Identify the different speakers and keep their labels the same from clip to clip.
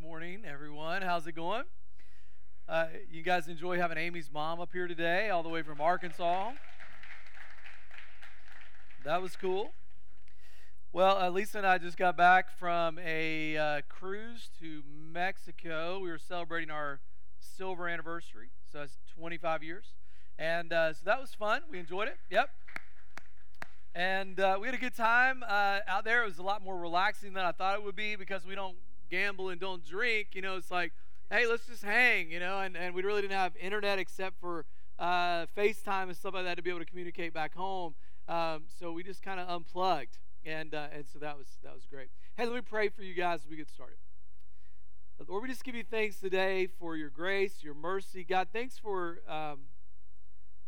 Speaker 1: Morning, everyone. How's it going? Uh, you guys enjoy having Amy's mom up here today, all the way from Arkansas. That was cool. Well, uh, Lisa and I just got back from a uh, cruise to Mexico. We were celebrating our silver anniversary, so that's 25 years. And uh, so that was fun. We enjoyed it. Yep. And uh, we had a good time uh, out there. It was a lot more relaxing than I thought it would be because we don't gamble and don't drink. You know, it's like, hey, let's just hang, you know, and, and we really didn't have internet except for uh, FaceTime and stuff like that to be able to communicate back home. Um, so we just kind of unplugged. And, uh, and so that was, that was great. Hey, let me pray for you guys as we get started. Lord, we just give you thanks today for your grace, your mercy. God, thanks for. Um,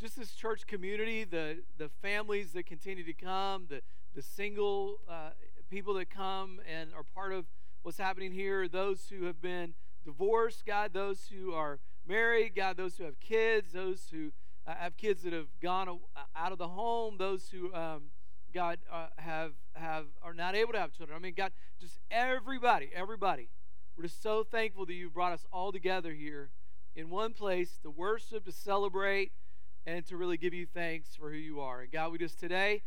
Speaker 1: just this church community, the, the families that continue to come, the, the single uh, people that come and are part of what's happening here, those who have been divorced, God, those who are married, God, those who have kids, those who uh, have kids that have gone uh, out of the home, those who, um, God, uh, have, have are not able to have children. I mean, God, just everybody, everybody. We're just so thankful that you brought us all together here in one place to worship, to celebrate, and to really give you thanks for who you are. And God, we just today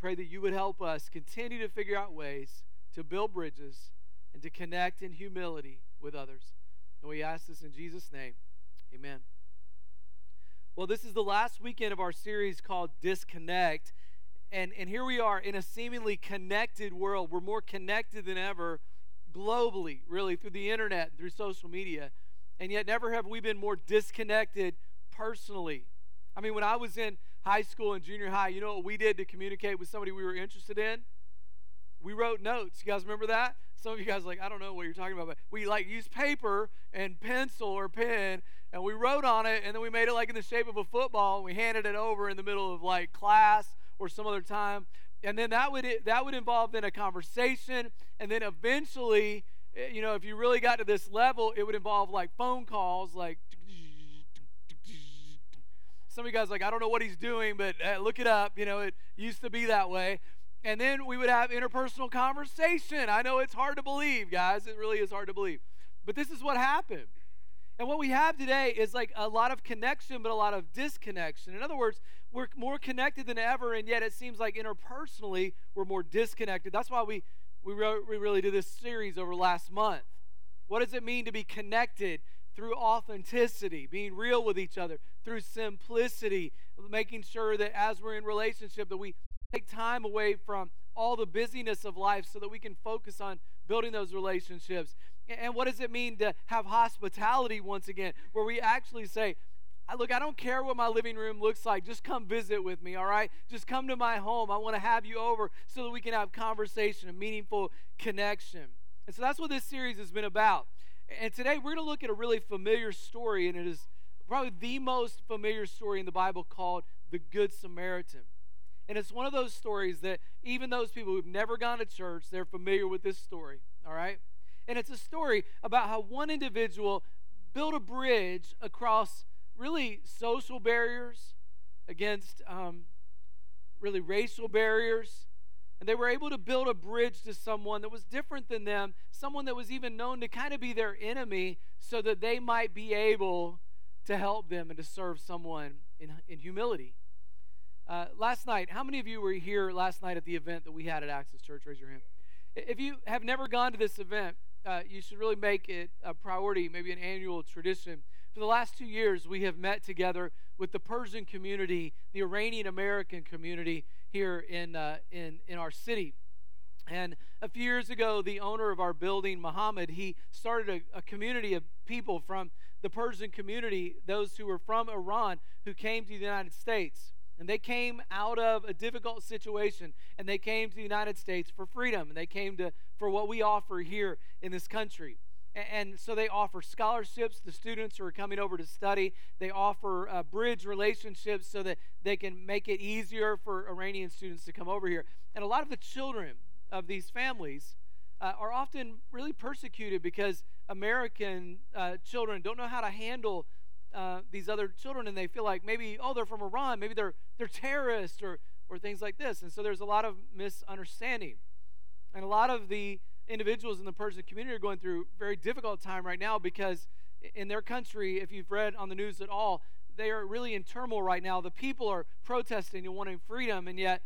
Speaker 1: pray that you would help us continue to figure out ways to build bridges and to connect in humility with others. And we ask this in Jesus' name. Amen. Well, this is the last weekend of our series called Disconnect. And, and here we are in a seemingly connected world. We're more connected than ever globally, really, through the internet, through social media. And yet, never have we been more disconnected personally I mean, when I was in high school and junior high, you know what we did to communicate with somebody we were interested in? We wrote notes. You guys remember that? Some of you guys like, I don't know what you're talking about, but we like used paper and pencil or pen and we wrote on it and then we made it like in the shape of a football and we handed it over in the middle of like class or some other time. And then that would that would involve then a conversation and then eventually, eh, you know, if you really got to this level, it would involve like phone calls like some of you guys like, I don't know what he's doing, but uh, look it up. You know, it used to be that way. And then we would have interpersonal conversation. I know it's hard to believe, guys. It really is hard to believe. But this is what happened. And what we have today is like a lot of connection, but a lot of disconnection. In other words, we're more connected than ever, and yet it seems like interpersonally we're more disconnected. That's why we, we, re- we really did this series over last month. What does it mean to be connected? through authenticity, being real with each other, through simplicity, making sure that as we're in relationship that we take time away from all the busyness of life so that we can focus on building those relationships. And what does it mean to have hospitality once again, where we actually say, Look, I don't care what my living room looks like. Just come visit with me, all right? Just come to my home. I want to have you over so that we can have conversation, a meaningful connection. And so that's what this series has been about. And today we're going to look at a really familiar story, and it is probably the most familiar story in the Bible called the Good Samaritan. And it's one of those stories that even those people who've never gone to church, they're familiar with this story, all right? And it's a story about how one individual built a bridge across really social barriers, against um, really racial barriers, and they were able to build a bridge to someone that was different than them, someone that was even known to kind of be their enemy, so that they might be able to help them and to serve someone in, in humility. Uh, last night, how many of you were here last night at the event that we had at Access Church? Raise your hand. If you have never gone to this event, uh, you should really make it a priority, maybe an annual tradition. For the last two years, we have met together with the Persian community, the Iranian American community, here in, uh, in, in our city. And a few years ago, the owner of our building, Muhammad, he started a, a, community of people from the Persian community, those who were from Iran, who came to the United States. And they came out of a difficult situation, and they came to the United States for freedom, and they came to for what we offer here in this country. And so they offer scholarships to students who are coming over to study. They offer uh, bridge relationships so that they can make it easier for Iranian students to come over here. And a lot of the children of these families uh, are often really persecuted because American uh, children don't know how to handle uh, these other children, and they feel like maybe, oh, they're from Iran, maybe they're they're terrorists or or things like this. And so there's a lot of misunderstanding, and a lot of the individuals in the Persian community are going through very difficult time right now because in their country, if you've read on the news at all, they are really in turmoil right now. The people are protesting and wanting freedom, and yet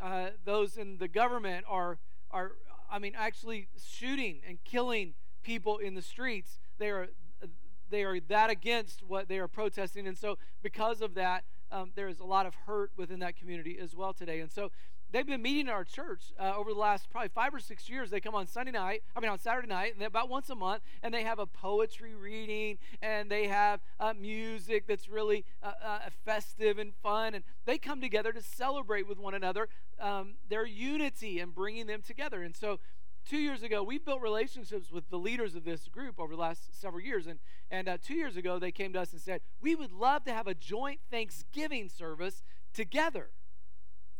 Speaker 1: uh, those in the government are are I mean actually shooting and killing people in the streets. They are they are that against what they are protesting, and so because of that, um, there is a lot of hurt within that community as well today. And so they've been meeting in our church uh, over the last probably five or six years. They come on Sunday night, I mean on Saturday night, about once a month, and they have a poetry reading, and they have uh, music that's really uh, uh, festive and fun, and they come together to celebrate with one another um, their unity and bringing them together. And so two years ago, we built relationships with the leaders of this group over the last several years. And, and uh, two years ago, they came to us and said, We would love to have a joint Thanksgiving service together.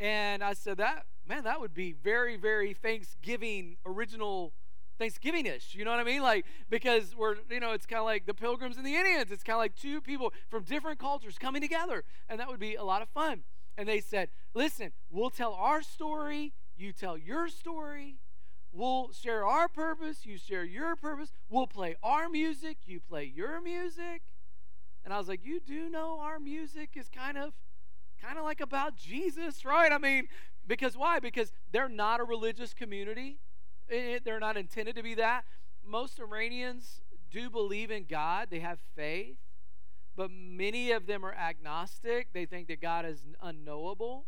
Speaker 1: And I said, that, man, that would be very, very Thanksgiving, original Thanksgiving-ish. You know what I mean? Like, because we're, you know, it's kind of like the pilgrims and the Indians. It's kind of like two people from different cultures coming together. And that would be a lot of fun. And they said, listen, we'll tell our story, you tell your story. We'll share our purpose, you share your purpose. We'll play our music, you play your music. And I was like, you do know our music is kind of kind of like about Jesus, right? I mean, because why? Because they're not a religious community. they're not intended to be that. Most Iranians do believe in God, they have faith, but many of them are agnostic. They think that God is unknowable.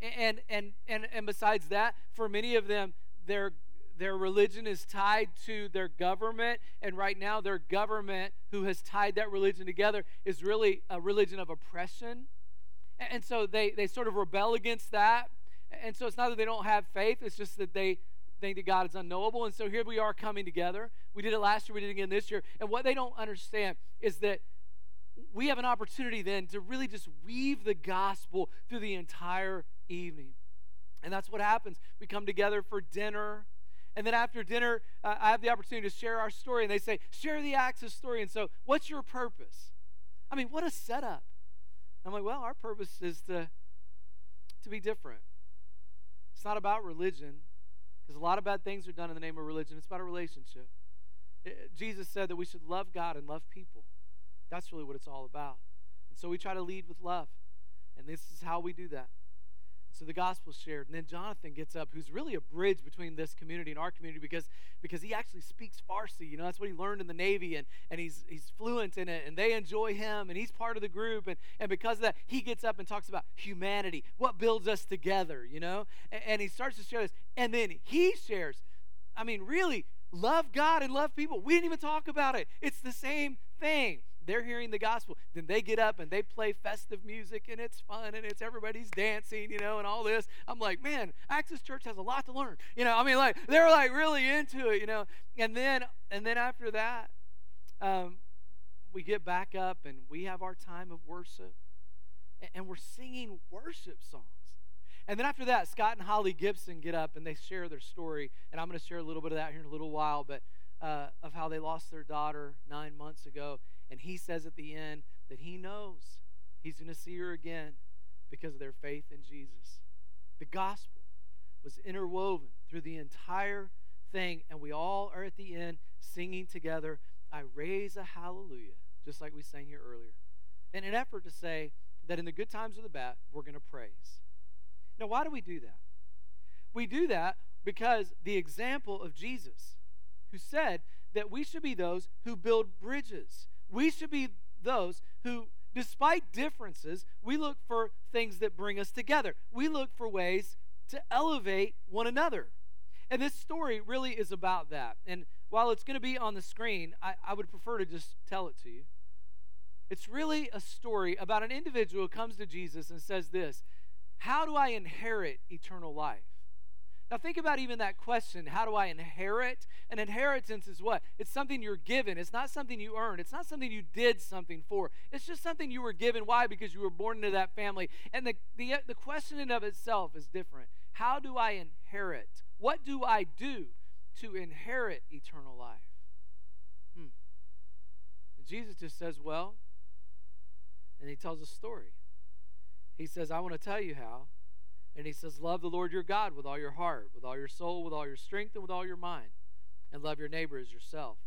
Speaker 1: And and and and besides that, for many of them, their their religion is tied to their government, and right now their government, who has tied that religion together, is really a religion of oppression and so they, they sort of rebel against that. And so it's not that they don't have faith, it's just that they think that God is unknowable. And so here we are coming together. We did it last year, we did it again this year. And what they don't understand is that we have an opportunity then to really just weave the gospel through the entire evening. And that's what happens. We come together for dinner. And then after dinner, uh, I have the opportunity to share our story. And they say, share the Access story. And so, what's your purpose? I mean, what a setup. I'm like, well, our purpose is to, to be different. It's not about religion, because a lot of bad things are done in the name of religion. It's about a relationship. It, Jesus said that we should love God and love people. That's really what it's all about. And so we try to lead with love. And this is how we do that. So the gospel shared. And then Jonathan gets up, who's really a bridge between this community and our community because, because he actually speaks Farsi. You know, that's what he learned in the Navy, and, and he's, he's fluent in it, and they enjoy him, and he's part of the group. And, and because of that, he gets up and talks about humanity, what builds us together, you know? And, and he starts to share this. And then he shares, I mean, really, love God and love people. We didn't even talk about it. It's the same thing they're hearing the gospel. Then they get up and they play festive music and it's fun and it's everybody's dancing, you know, and all this. I'm like, man, Access Church has a lot to learn. You know, I mean, like they're like really into it, you know. And then and then after that, um, we get back up and we have our time of worship, and, and we're singing worship songs. And then after that, Scott and Holly Gibson get up and they share their story. And I'm going to share a little bit of that here in a little while, but uh, of how they lost their daughter nine months ago. And he says at the end that he knows he's going to see her again because of their faith in Jesus. The gospel was interwoven through the entire thing, and we all are at the end singing together, I raise a hallelujah, just like we sang here earlier, in an effort to say that in the good times or the bad, we're going to praise. Now, why do we do that? We do that because the example of Jesus, who said that we should be those who build bridges, we should be those who, despite differences, we look for things that bring us together. We look for ways to elevate one another. And this story really is about that. And while it's going to be on the screen, I, I would prefer to just tell it to you. It's really a story about an individual who comes to Jesus and says this How do I inherit eternal life? Now, think about even that question how do I inherit? An inheritance is what? It's something you're given. It's not something you earned. It's not something you did something for. It's just something you were given. Why? Because you were born into that family. And the, the, the question in of itself is different. How do I inherit? What do I do to inherit eternal life? Hmm. Jesus just says, well, and he tells a story. He says, I want to tell you how. And he says, Love the Lord your God with all your heart, with all your soul, with all your strength, and with all your mind. And love your neighbor as yourself.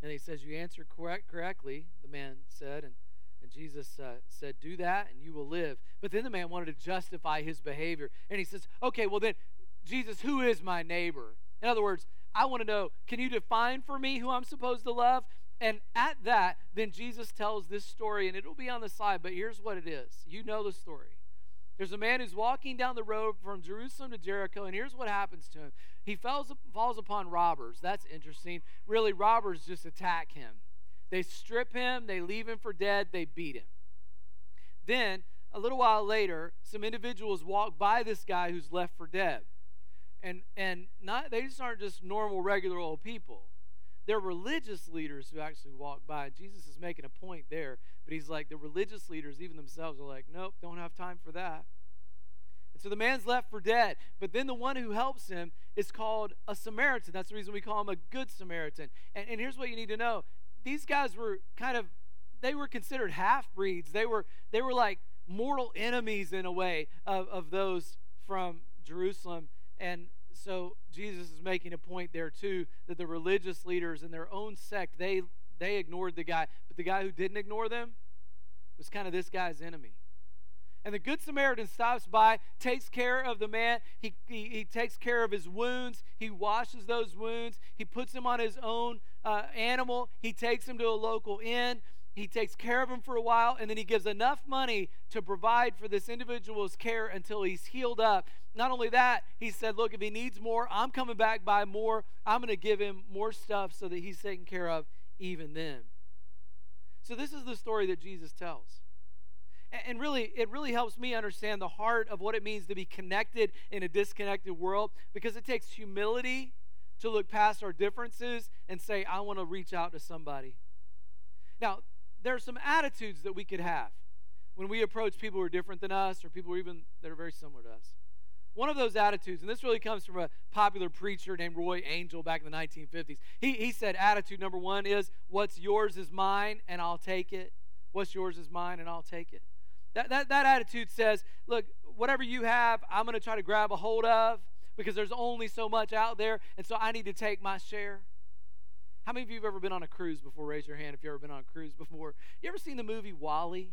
Speaker 1: And he says, You answered correct, correctly, the man said. And, and Jesus uh, said, Do that and you will live. But then the man wanted to justify his behavior. And he says, Okay, well then, Jesus, who is my neighbor? In other words, I want to know, can you define for me who I'm supposed to love? And at that, then Jesus tells this story, and it'll be on the side, but here's what it is. You know the story. There's a man who's walking down the road from Jerusalem to Jericho, and here's what happens to him. He falls, falls upon robbers. That's interesting. Really, robbers just attack him. They strip him, they leave him for dead, they beat him. Then, a little while later, some individuals walk by this guy who's left for dead. And, and not, they just aren't just normal, regular old people. They're religious leaders who actually walk by. Jesus is making a point there, but he's like, the religious leaders, even themselves, are like, nope, don't have time for that. And so the man's left for dead. But then the one who helps him is called a Samaritan. That's the reason we call him a good Samaritan. And, and here's what you need to know these guys were kind of, they were considered half breeds. They were, they were like mortal enemies in a way of, of those from Jerusalem. And so Jesus is making a point there too that the religious leaders in their own sect they they ignored the guy, but the guy who didn't ignore them was kind of this guy's enemy. And the Good Samaritan stops by, takes care of the man. He, he, he takes care of his wounds. He washes those wounds. He puts him on his own uh, animal. He takes him to a local inn. He takes care of him for a while, and then he gives enough money to provide for this individual's care until he's healed up. Not only that, he said, Look, if he needs more, I'm coming back by more. I'm going to give him more stuff so that he's taken care of even then. So, this is the story that Jesus tells. And really, it really helps me understand the heart of what it means to be connected in a disconnected world because it takes humility to look past our differences and say, I want to reach out to somebody. Now, there are some attitudes that we could have when we approach people who are different than us or people who even that are very similar to us. One of those attitudes, and this really comes from a popular preacher named Roy Angell back in the 1950s. He, he said, Attitude number one is, What's yours is mine, and I'll take it. What's yours is mine, and I'll take it. That, that, that attitude says, Look, whatever you have, I'm going to try to grab a hold of because there's only so much out there, and so I need to take my share. How many of you have ever been on a cruise before? Raise your hand if you've ever been on a cruise before. You ever seen the movie WALL-E?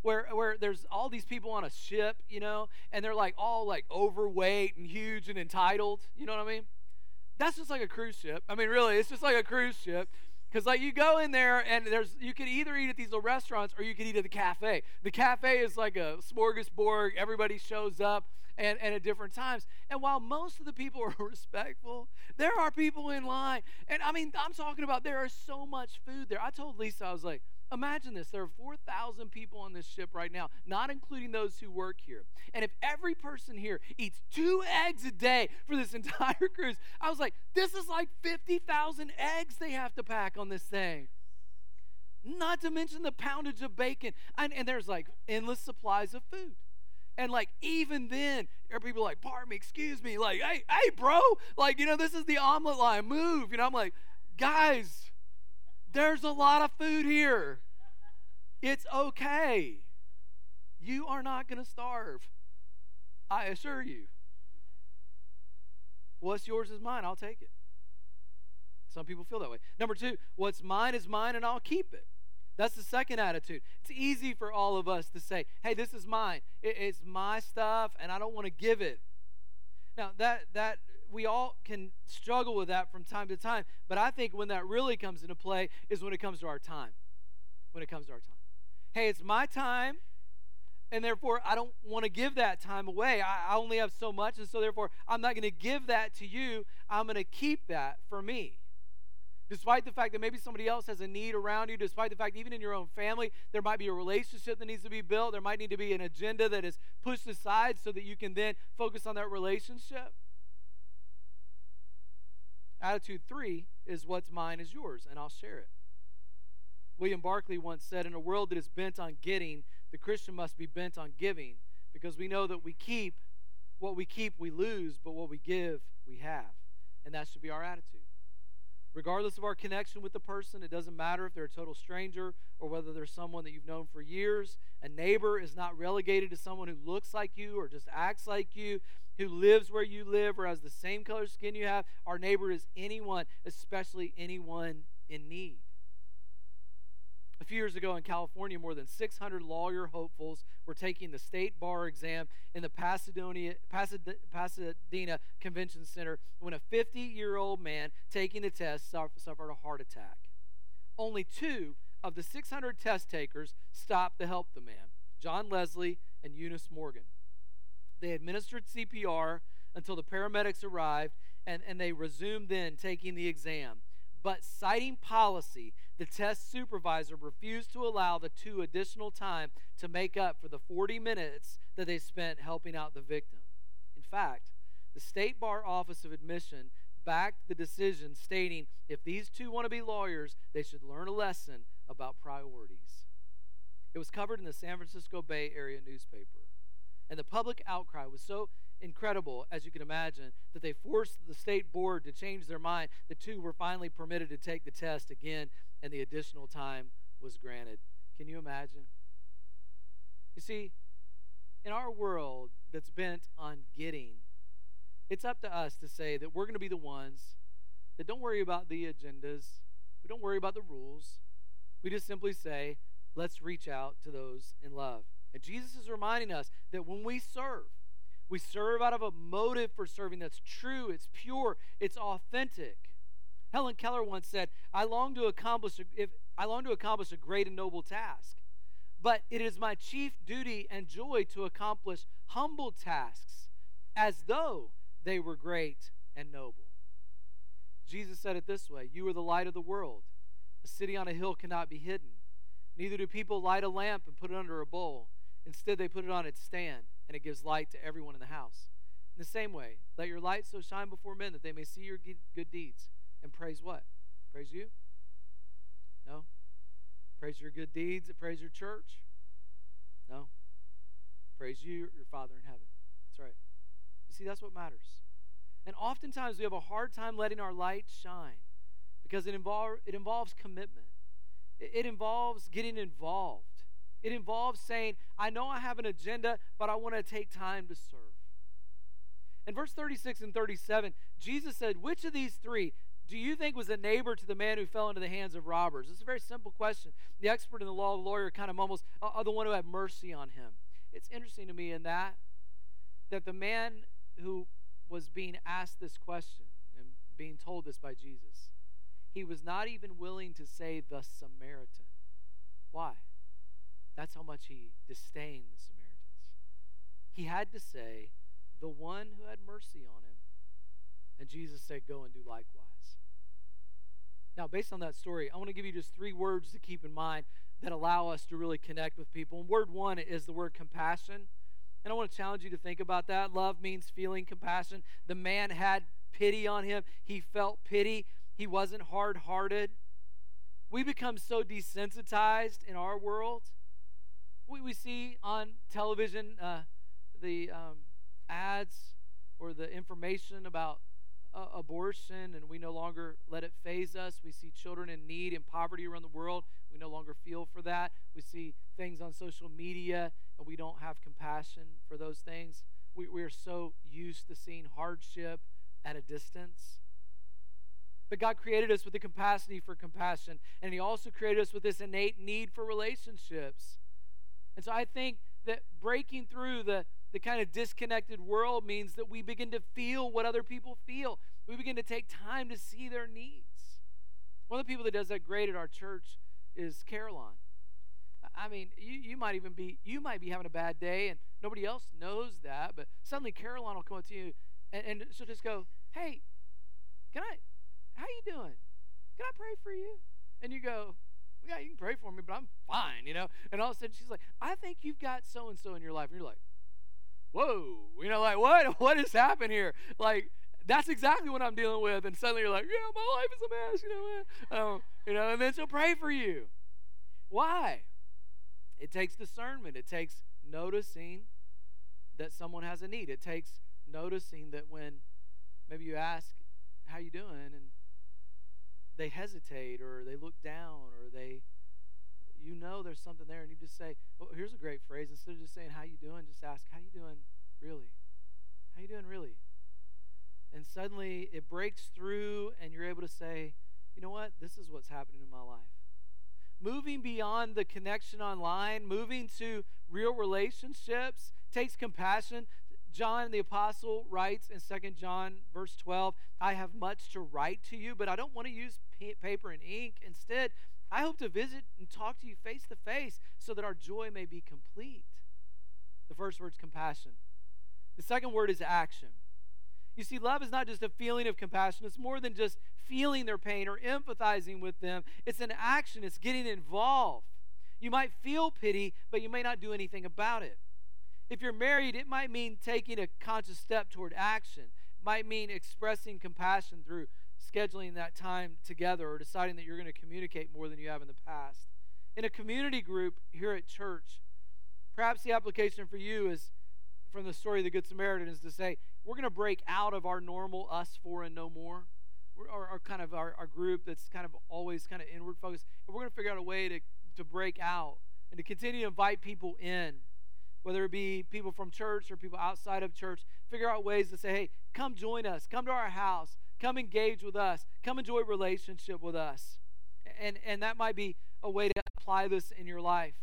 Speaker 1: Where, where there's all these people on a ship, you know, and they're like all like overweight and huge and entitled. You know what I mean? That's just like a cruise ship. I mean, really, it's just like a cruise ship. Because like you go in there and there's you can either eat at these little restaurants or you can eat at the cafe. The cafe is like a smorgasbord. Everybody shows up and, and at different times. And while most of the people are respectful, there are people in line. And I mean, I'm talking about there is so much food there. I told Lisa, I was like, Imagine this there are 4,000 people on this ship right now, not including those who work here. And if every person here eats two eggs a day for this entire cruise, I was like, this is like 50,000 eggs they have to pack on this thing. Not to mention the poundage of bacon. And, and there's like endless supplies of food. And like even then, there are people like, pardon me, excuse me, like, hey, hey, bro, like, you know, this is the omelet line. Move. You know, I'm like, guys, there's a lot of food here. It's okay. You are not going to starve. I assure you. What's yours is mine. I'll take it. Some people feel that way. Number two, what's mine is mine and I'll keep it. That's the second attitude. It's easy for all of us to say, hey, this is mine. it's my stuff, and I don't want to give it. Now, that, that we all can struggle with that from time to time, but I think when that really comes into play is when it comes to our time. When it comes to our time. Hey, it's my time, and therefore I don't want to give that time away. I, I only have so much, and so therefore I'm not going to give that to you. I'm going to keep that for me despite the fact that maybe somebody else has a need around you, despite the fact even in your own family, there might be a relationship that needs to be built, there might need to be an agenda that is pushed aside so that you can then focus on that relationship. Attitude three is what's mine is yours, and I'll share it. William Barclay once said, In a world that is bent on getting, the Christian must be bent on giving, because we know that we keep what we keep, we lose, but what we give, we have. And that should be our attitude. Regardless of our connection with the person, it doesn't matter if they're a total stranger or whether they're someone that you've known for years. A neighbor is not relegated to someone who looks like you or just acts like you, who lives where you live or has the same color skin you have. Our neighbor is anyone, especially anyone in need. A few years ago in California, more than 600 lawyer hopefuls were taking the state bar exam in the Pasadena, Convention Center when a 50 year old man taking the test suffered a heart attack. Only two of the 600 test takers stopped to help the man John Leslie and Eunice Morgan. They administered CPR until the paramedics arrived, and, and they resumed then taking the exam. But citing policy, the test supervisor refused to allow the two additional time to make up for the 40 minutes that they spent helping out the victim. In fact, the State Bar Office of Admission backed the decision, stating if these two want to be lawyers, they should learn a lesson about priorities. It was covered in the San Francisco Bay Area newspaper. And the public outcry was so incredible, as you can imagine, that they forced the state board to change their mind. The two were finally permitted to take the test again, and the additional time was granted. Can you imagine? You see, in our world that's bent on getting, it's up to us to say that we're going to be the ones that don't worry about the agendas, we don't worry about the rules. We just simply say, let's reach out to those in love. And Jesus is reminding us that when we serve, we serve out of a motive for serving that's true, it's pure, it's authentic. Helen Keller once said, "I long to accomplish a, if I long to accomplish a great and noble task, but it is my chief duty and joy to accomplish humble tasks as though they were great and noble." Jesus said it this way, "You are the light of the world. A city on a hill cannot be hidden. Neither do people light a lamp and put it under a bowl. Instead, they put it on its stand and it gives light to everyone in the house. In the same way, let your light so shine before men that they may see your good deeds and praise what? Praise you? No? Praise your good deeds and praise your church? No? Praise you, your Father in heaven. That's right. You see, that's what matters. And oftentimes we have a hard time letting our light shine because it, involve, it involves commitment, it, it involves getting involved. It involves saying, I know I have an agenda, but I want to take time to serve. In verse 36 and 37, Jesus said, Which of these three do you think was a neighbor to the man who fell into the hands of robbers? It's a very simple question. The expert in the law, the lawyer, kind of mumbles, uh, uh, the one who had mercy on him. It's interesting to me in that, that the man who was being asked this question and being told this by Jesus, he was not even willing to say the Samaritan. Why? That's how much he disdained the Samaritans. He had to say, the one who had mercy on him. And Jesus said, Go and do likewise. Now, based on that story, I want to give you just three words to keep in mind that allow us to really connect with people. And word one is the word compassion. And I want to challenge you to think about that. Love means feeling compassion. The man had pity on him, he felt pity, he wasn't hard hearted. We become so desensitized in our world we, we see on television uh, the um, ads or the information about uh, abortion, and we no longer let it phase us. We see children in need and poverty around the world. We no longer feel for that. We see things on social media, and we don't have compassion for those things. We, we are so used to seeing hardship at a distance. But God created us with the capacity for compassion, and He also created us with this innate need for relationships. And so I think that breaking through the, the kind of disconnected world means that we begin to feel what other people feel. We begin to take time to see their needs. One of the people that does that great at our church is Caroline. I mean, you, you might even be you might be having a bad day and nobody else knows that, but suddenly Caroline will come up to you and, and she'll just go, Hey, can I how you doing? Can I pray for you? And you go, yeah, you can pray for me, but I'm fine, you know? And all of a sudden she's like, I think you've got so and so in your life. And you're like, whoa, you know, like, what? What has happened here? Like, that's exactly what I'm dealing with. And suddenly you're like, yeah, my life is a mess, you know, um, you know, and then she'll pray for you. Why? It takes discernment. It takes noticing that someone has a need. It takes noticing that when maybe you ask, how you doing? And they hesitate or they look down or they you know there's something there and you just say well here's a great phrase. Instead of just saying how you doing? just ask how you doing really? How you doing really? And suddenly it breaks through and you're able to say you know what? This is what's happening in my life. Moving beyond the connection online moving to real relationships takes compassion John the apostle writes in Second John verse 12, I have much to write to you, but I don't want to use paper and ink. Instead, I hope to visit and talk to you face to face so that our joy may be complete. The first word is compassion. The second word is action. You see, love is not just a feeling of compassion, it's more than just feeling their pain or empathizing with them. It's an action, it's getting involved. You might feel pity, but you may not do anything about it. If you're married, it might mean taking a conscious step toward action. It might mean expressing compassion through scheduling that time together or deciding that you're going to communicate more than you have in the past. In a community group here at church, perhaps the application for you is from the story of the Good Samaritan is to say, we're going to break out of our normal us for and no more. Our, our kind of our, our group that's kind of always kind of inward focused. And we're going to figure out a way to, to break out and to continue to invite people in whether it be people from church or people outside of church, figure out ways to say, hey, come join us, come to our house, come engage with us, come enjoy relationship with us. And, and that might be a way to apply this in your life.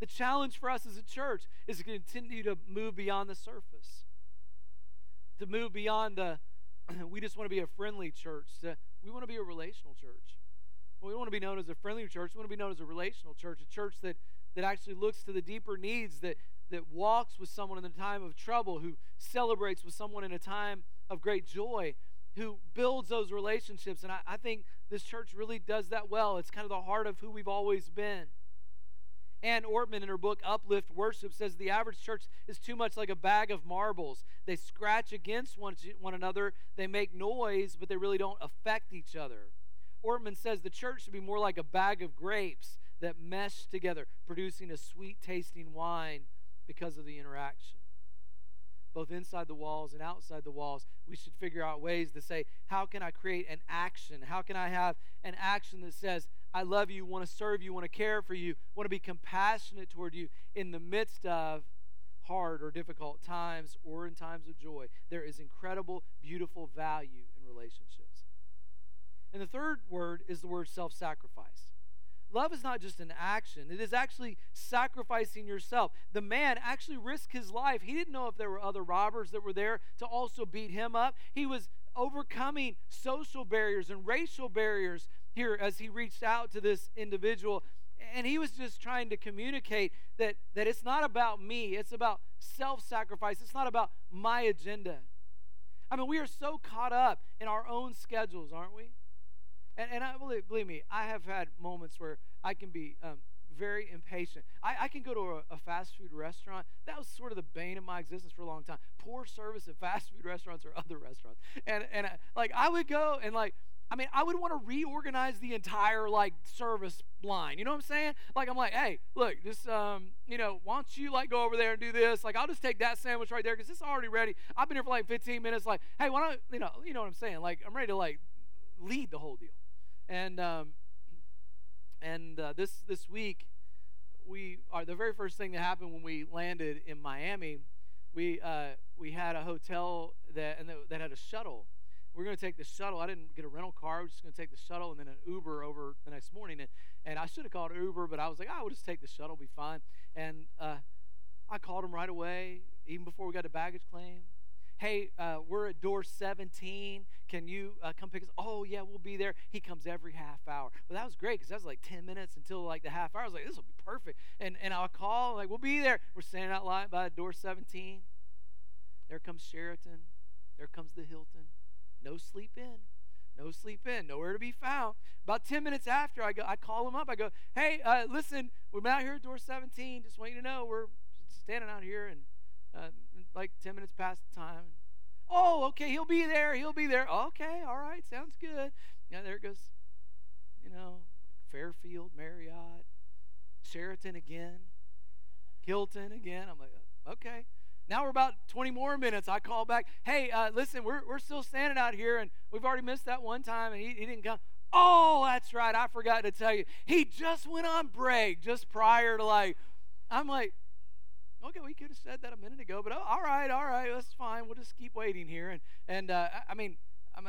Speaker 1: The challenge for us as a church is to continue to move beyond the surface, to move beyond the, we just want to be a friendly church, to, we want to be a relational church. We want to be known as a friendly church. We want to be known as a relational church, a church that, that actually looks to the deeper needs, that, that walks with someone in a time of trouble, who celebrates with someone in a time of great joy, who builds those relationships. And I, I think this church really does that well. It's kind of the heart of who we've always been. Anne Ortlund, in her book Up With Worship, says the average church is too much like a bag of marbles. They scratch against one, one another, they make noise, but they really don't affect each other. Ortlund says the church should be more like a bag of grapes that mesh together, producing a sweet tasting wine because of the interaction. Both inside the walls and outside the walls, we should figure out ways to say, how can I create an action? How can I have an action that says, I love you, want to serve you, want to care for you, want to be compassionate toward you in the midst of hard or difficult times or in times of joy? There is incredible, beautiful value in relationships. And the third word is the word self sacrifice. Love is not just an action, it is actually sacrificing yourself. The man actually risked his life. He didn't know if there were other robbers that were there to also beat him up. He was overcoming social barriers and racial barriers here as he reached out to this individual. And he was just trying to communicate that, that it's not about me, it's about self sacrifice, it's not about my agenda. I mean, we are so caught up in our own schedules, aren't we? And, and I believe, believe me, I have had moments where I can be um, very impatient. I, I can go to a, a, fast food restaurant. That was sort of the bane of my existence for a long time. Poor service at fast food restaurants or other restaurants. And and I, uh, like I would go and like I mean I would want to reorganize the entire like service line. You know what I'm saying? Like I'm like, hey, look, this um you know why don't you like go over there and do this? Like I'll just take that sandwich right there because it's already ready. I've been here for like 15 minutes. Like hey, why don't you know you know what I'm saying? Like I'm ready to like lead the whole deal. And um, and uh, this this week, we are the very first thing that happened when we landed in Miami. We uh, we had a hotel that and that had a shuttle. We are going to take the shuttle. I didn't get a rental car. I was just going to take the shuttle and then an Uber over the next morning. And, and I should have called Uber, but I was like, oh, I will just take the shuttle, be fine. And uh, I called him right away, even before we got to baggage claim hey, uh, we're at door 17. Can you uh, come pick us? Oh, yeah, we'll be there. He comes every half hour. But that was great because that was like 10 minutes until like the half hour. I was like, this will be perfect. And, and I'll call, like, we'll be there. We're standing out line by door 17. There comes Sheraton. There comes the Hilton. No Sleep Inn. No Sleep Inn. Nowhere to be found. About 10 minutes after, I, go, I call him up. I go, hey, uh, listen, we're out here at door 17. Just want you to know we're standing out here and uh, like 10 minutes past the time. Oh, okay, he'll be there. He'll be there. Okay, all right, sounds good. Now there goes, you know, Fairfield, Marriott, Sheraton again, Hilton again. I'm like, okay. Now we're about 20 more minutes. I call back, hey, uh, listen, we're, we're still standing out here, and we've already missed that one time, and he, he didn't come. Oh, that's right. I forgot to tell you. He just went on break just prior to like, I'm like, okay, we could have said that a minute ago, but oh, all right, all right, that's fine. We'll just keep waiting here. And and uh, I mean,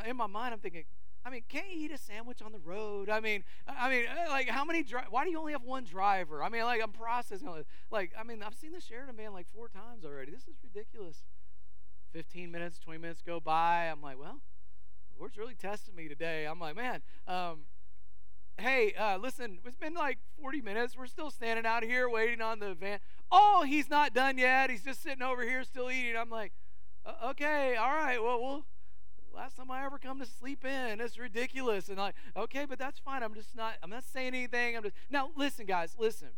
Speaker 1: in my mind, I'm thinking, I mean, can't you eat a sandwich on the road? I mean, I mean, uh, like how many? Dri- why do you only have one driver? I mean, like I'm processing. Like, I mean, I've seen the Sheraton van like four times already. This is ridiculous. 15 minutes, 20 minutes go by. I'm like, well, the Lord's really testing me today. I'm like, man, um, hey, uh, listen, it's been like 40 minutes. We're still standing out here waiting on the van. Oh, he's not done yet. He's just sitting over here still eating. I'm like, okay, all right, well, we'll. Last time I ever come to Sleep Inn, it's ridiculous. And like, okay, but that's fine. I'm just not. I'm not saying anything. I'm just now. Listen, guys, listen.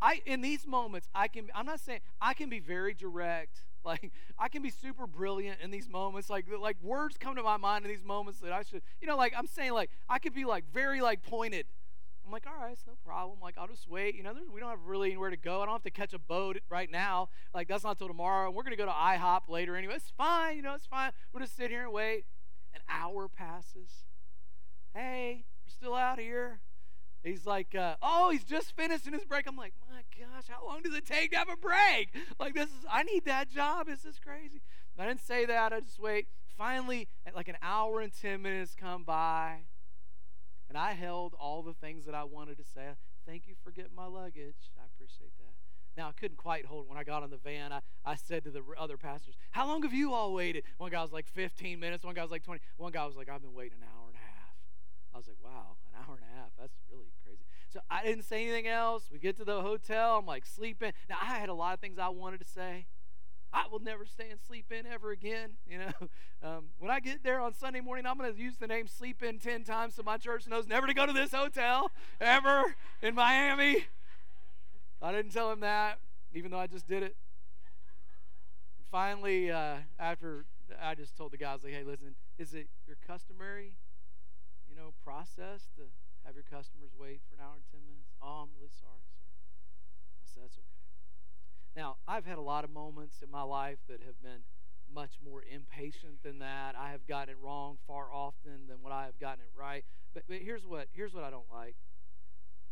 Speaker 1: I in these moments, I can. I'm not saying I can be very direct like I can be super brilliant in these moments. Like like words come to my mind in these moments that I should, you know, like I'm saying like I could be like very like pointed. I'm like, all right, it's no problem. Like I'll just wait. You know, we don't have really anywhere to go. I don't have to catch a boat right now. Like that's not till tomorrow. We're gonna go to IHOP later anyway. It's fine. You know, it's fine. We'll just sit here and wait. An hour passes. Hey, we're still out here. He's like, uh, oh, he's just finishing his break. I'm like, my gosh, how long does it take to have a break? Like, this is, I need that job. This is crazy. I didn't say that. I just wait. Finally, like an hour and 10 minutes come by, and I held all the things that I wanted to say. Thank you for getting my luggage. I appreciate that. Now, I couldn't quite hold it. When I got on the van, I, I said to the other passengers, How long have you all waited? One guy was like 15 minutes. One guy was like 20. One guy was like, I've been waiting an hour. I was like, Wow, an hour and a half. That's really crazy. So I didn't say anything else. We get to the hotel. I'm like sleeping. Now I had a lot of things I wanted to say. I will never stay and Sleep Inn ever again. You know, um, when I get there on Sunday morning, I'm going to use the name Sleep Inn 10 times so my church knows never to go to this hotel ever in Miami. I didn't tell him that, even though I just did it. Finally, uh, after I just told the guys, like, hey, listen, is it your customary, know, process to have your customers wait for an hour and 10 minutes? Oh, I'm really sorry, sir. I said, That's okay. Now, I've had a lot of moments in my life that have been much more impatient than that. I have gotten it wrong far often than what I have gotten it right. But, but here's what here's what I don't like.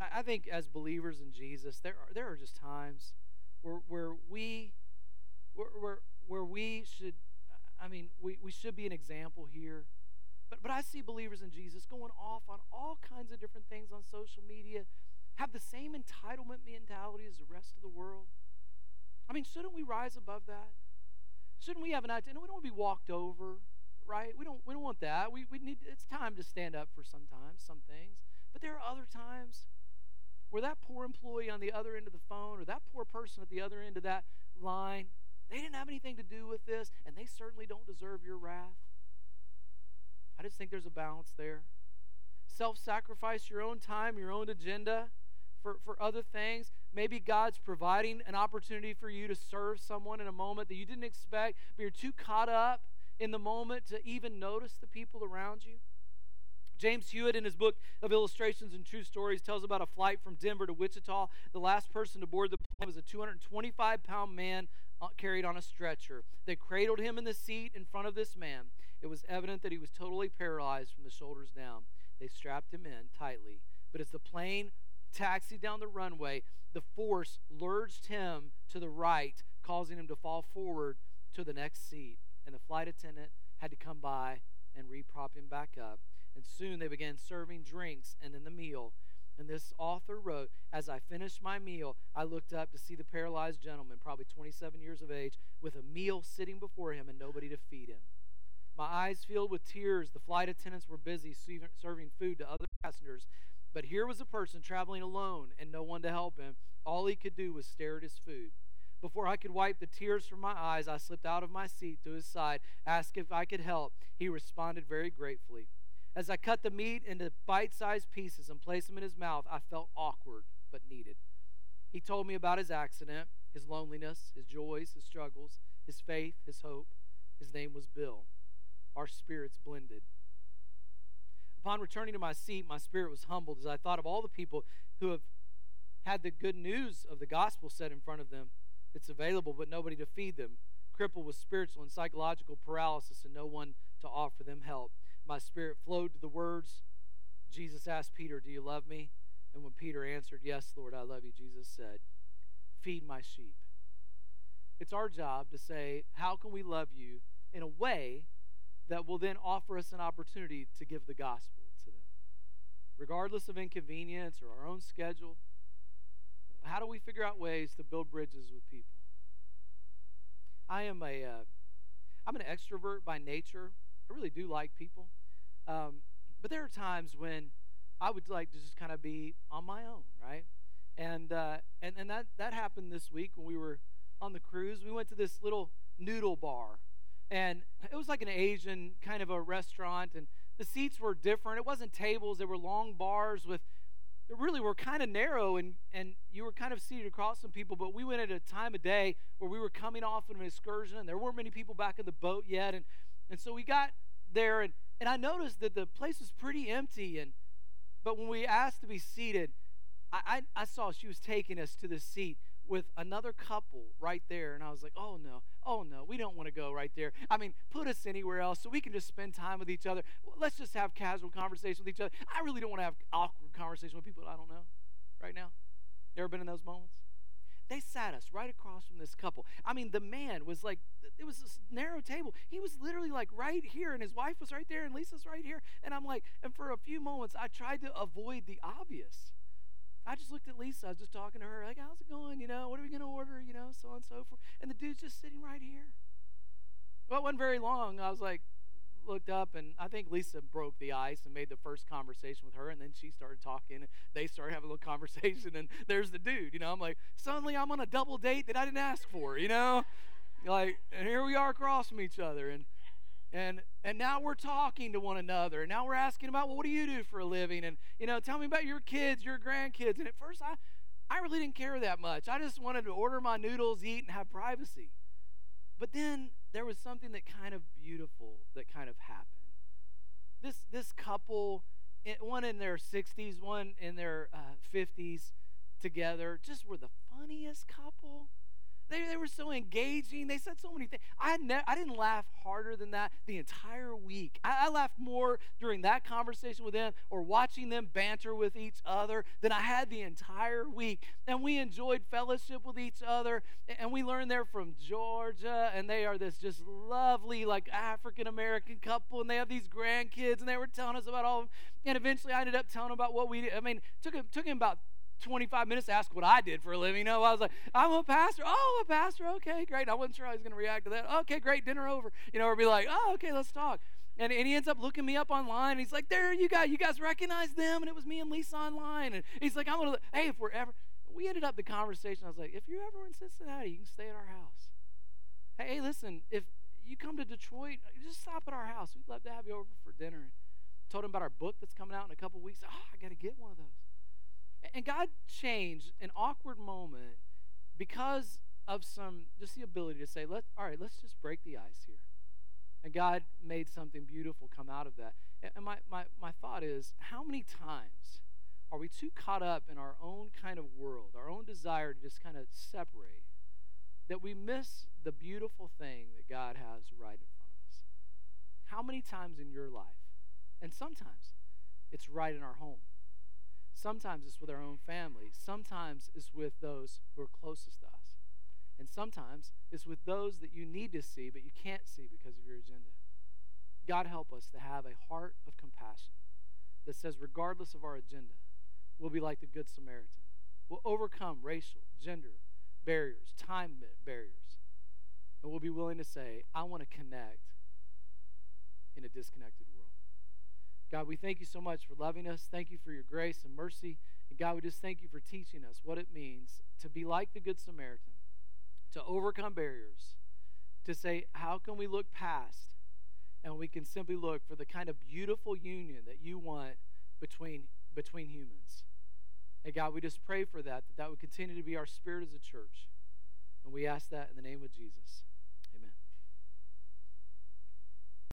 Speaker 1: I, I think as believers in Jesus, there are there are just times where where we where where, where we should I mean we, we should be an example here but, but I see believers in Jesus going off on all kinds of different things on social media, have the same entitlement mentality as the rest of the world. I mean, shouldn't we rise above that? Shouldn't we have an identity? We don't want to be walked over, right? We don't, we don't want that. We, we need, it's time to stand up for sometimes, some things. But there are other times where that poor employee on the other end of the phone or that poor person at the other end of that line, they didn't have anything to do with this, and they certainly don't deserve your wrath. Just think there's a balance there. Self sacrifice your own time, your own agenda for, for other things. Maybe God's providing an opportunity for you to serve someone in a moment that you didn't expect, but you're too caught up in the moment to even notice the people around you. James Hewett, in his book of illustrations and true stories, tells about a flight from Denver to Wichita. The last person to board the plane was a 225 pound man uh, carried on a stretcher. They cradled him in the seat in front of this man. It was evident that he was totally paralyzed from the shoulders down. They strapped him in tightly. But as the plane taxied down the runway, the force lurched him to the right, causing him to fall forward to the next seat. And the flight attendant had to come by and reprop him back up. And soon they began serving drinks and then the meal. And this author wrote, As I finished my meal, I looked up to see the paralyzed gentleman, probably 27 years of age, with a meal sitting before him and nobody to feed him. My eyes filled with tears. The flight attendants were busy serving food to other passengers. But here was a person traveling alone and no one to help him. All he could do was stare at his food. Before I could wipe the tears from my eyes, I slipped out of my seat to his side, asked if I could help. He responded very gratefully. As I cut the meat into bite sized pieces and placed them in his mouth, I felt awkward but needed. He told me about his accident, his loneliness, his joys, his struggles, his faith, his hope. His name was Bill our spirits blended. Upon returning to my seat, my spirit was humbled as I thought of all the people who have had the good news of the gospel set in front of them. It's available, but nobody to feed them, crippled with spiritual and psychological paralysis, and no one to offer them help. My spirit flowed to the words Jesus asked Peter, Do you love me? And when Peter answered, Yes, Lord, I love you, Jesus said, Feed my sheep. It's our job to say, How can we love you in a way that will then offer us an opportunity to give the gospel to them? Regardless of inconvenience or our own schedule, how do we figure out ways to build bridges with people? I am a, uh, an extrovert by nature. I really do like people. Um, but there are times when I would like to just kind of be on my own, right? And uh, and and that that happened this week when we were on the cruise. We went to this little noodle bar, and it was like an Asian kind of a restaurant, and the seats were different. It wasn't tables; they were long bars with. They really were kind of narrow, and and you were kind of seated across some people. But we went at a time of day where we were coming off of an excursion, and there weren't many people back in the boat yet, and and so we got there, and and I noticed that the place was pretty empty, and but when we asked to be seated, I, I, I saw she was taking us to the seat with another couple right there. And I was like, oh no, oh no, we don't want to go right there. I mean, put us anywhere else so we can just spend time with each other. Let's just have casual conversation with each other. I really don't want to have awkward conversation with people I don't know right now. You ever been in those moments? They sat us right across from this couple. I mean, the man was like, it was this narrow table. He was literally like right here, and his wife was right there, and Lisa's right here. And I'm like, and for a few moments, I tried to avoid the obvious. I just looked at Lisa. I was just talking to her, like, how's it going? You know, what are we going to order? You know, so on and so forth. And the dude's just sitting right here. Well, it wasn't very long. I was like, looked up, and I think Lisa broke the ice and made the first conversation with her, and then she started talking, and they started having a little conversation, and there's the dude. You know, I'm like, suddenly I'm on a double date that I didn't ask for. You know, like, and here we are across from each other, and and and now we're talking to one another. And now we're asking about well, what do you do for a living? And you know tell me about your kids your grandkids. And at first i i really didn't care that much. I just wanted to order my noodles eat and have privacy. But then there was something that kind of beautiful that kind of happened. This this couple, one in their 60s, one in their uh, 50s, together, just were the funniest couple. They, they were so engaging. They said so many things. I, ne- I didn't laugh harder than that the entire week. I, I laughed more during that conversation with them or watching them banter with each other than I had the entire week. And we enjoyed fellowship with each other. And we learned they're from Georgia. And they are this just lovely, like African American couple. And they have these grandkids. And they were telling us about all of them. And eventually I ended up telling them about what we did. I mean, took took him about 25 minutes to ask what I did for a living. You know, I was like, I'm a pastor. Oh, a pastor. Okay, great. I wasn't sure how he was going to react to that. Okay, great. Dinner over. You know, or be like, oh, okay, let's talk. And, and he ends up looking me up online. And he's like, there you guys, you guys recognize them. And it was me and Lisa online. And he's like, I'm going to, hey, if we're ever, we ended up the conversation. I was like, if you're ever in Cincinnati, you can stay at our house. Hey, listen, if you come to Detroit, just stop at our house. We'd love to have you over for dinner. And told him about our book that's coming out in a couple weeks. Oh, I got to get one of those. And God changed an awkward moment because of some just the ability to say, let all right, let's just break the ice here. And God made something beautiful come out of that. And my, my, my thought is, how many times are we too caught up in our own kind of world, our own desire to just kind of separate, that we miss the beautiful thing that God has right in front of us? How many times in your life, and sometimes it's right in our home, Sometimes it's with our own family. Sometimes it's with those who are closest to us. And sometimes it's with those that you need to see, but you can't see because of your agenda. God help us to have a heart of compassion that says, regardless of our agenda, we'll be like the Good Samaritan. We'll overcome racial, gender barriers, time barriers. And we'll be willing to say, I want to connect in a disconnected world. God, we thank you so much for loving us. Thank you for your grace and mercy. And God, we just thank you for teaching us what it means to be like the Good Samaritan, to overcome barriers, to say, how can we look past and we can simply look for the kind of beautiful union that you want between, between humans. And God, we just pray for that, that that would continue to be our spirit as a church. And we ask that in the name of Jesus.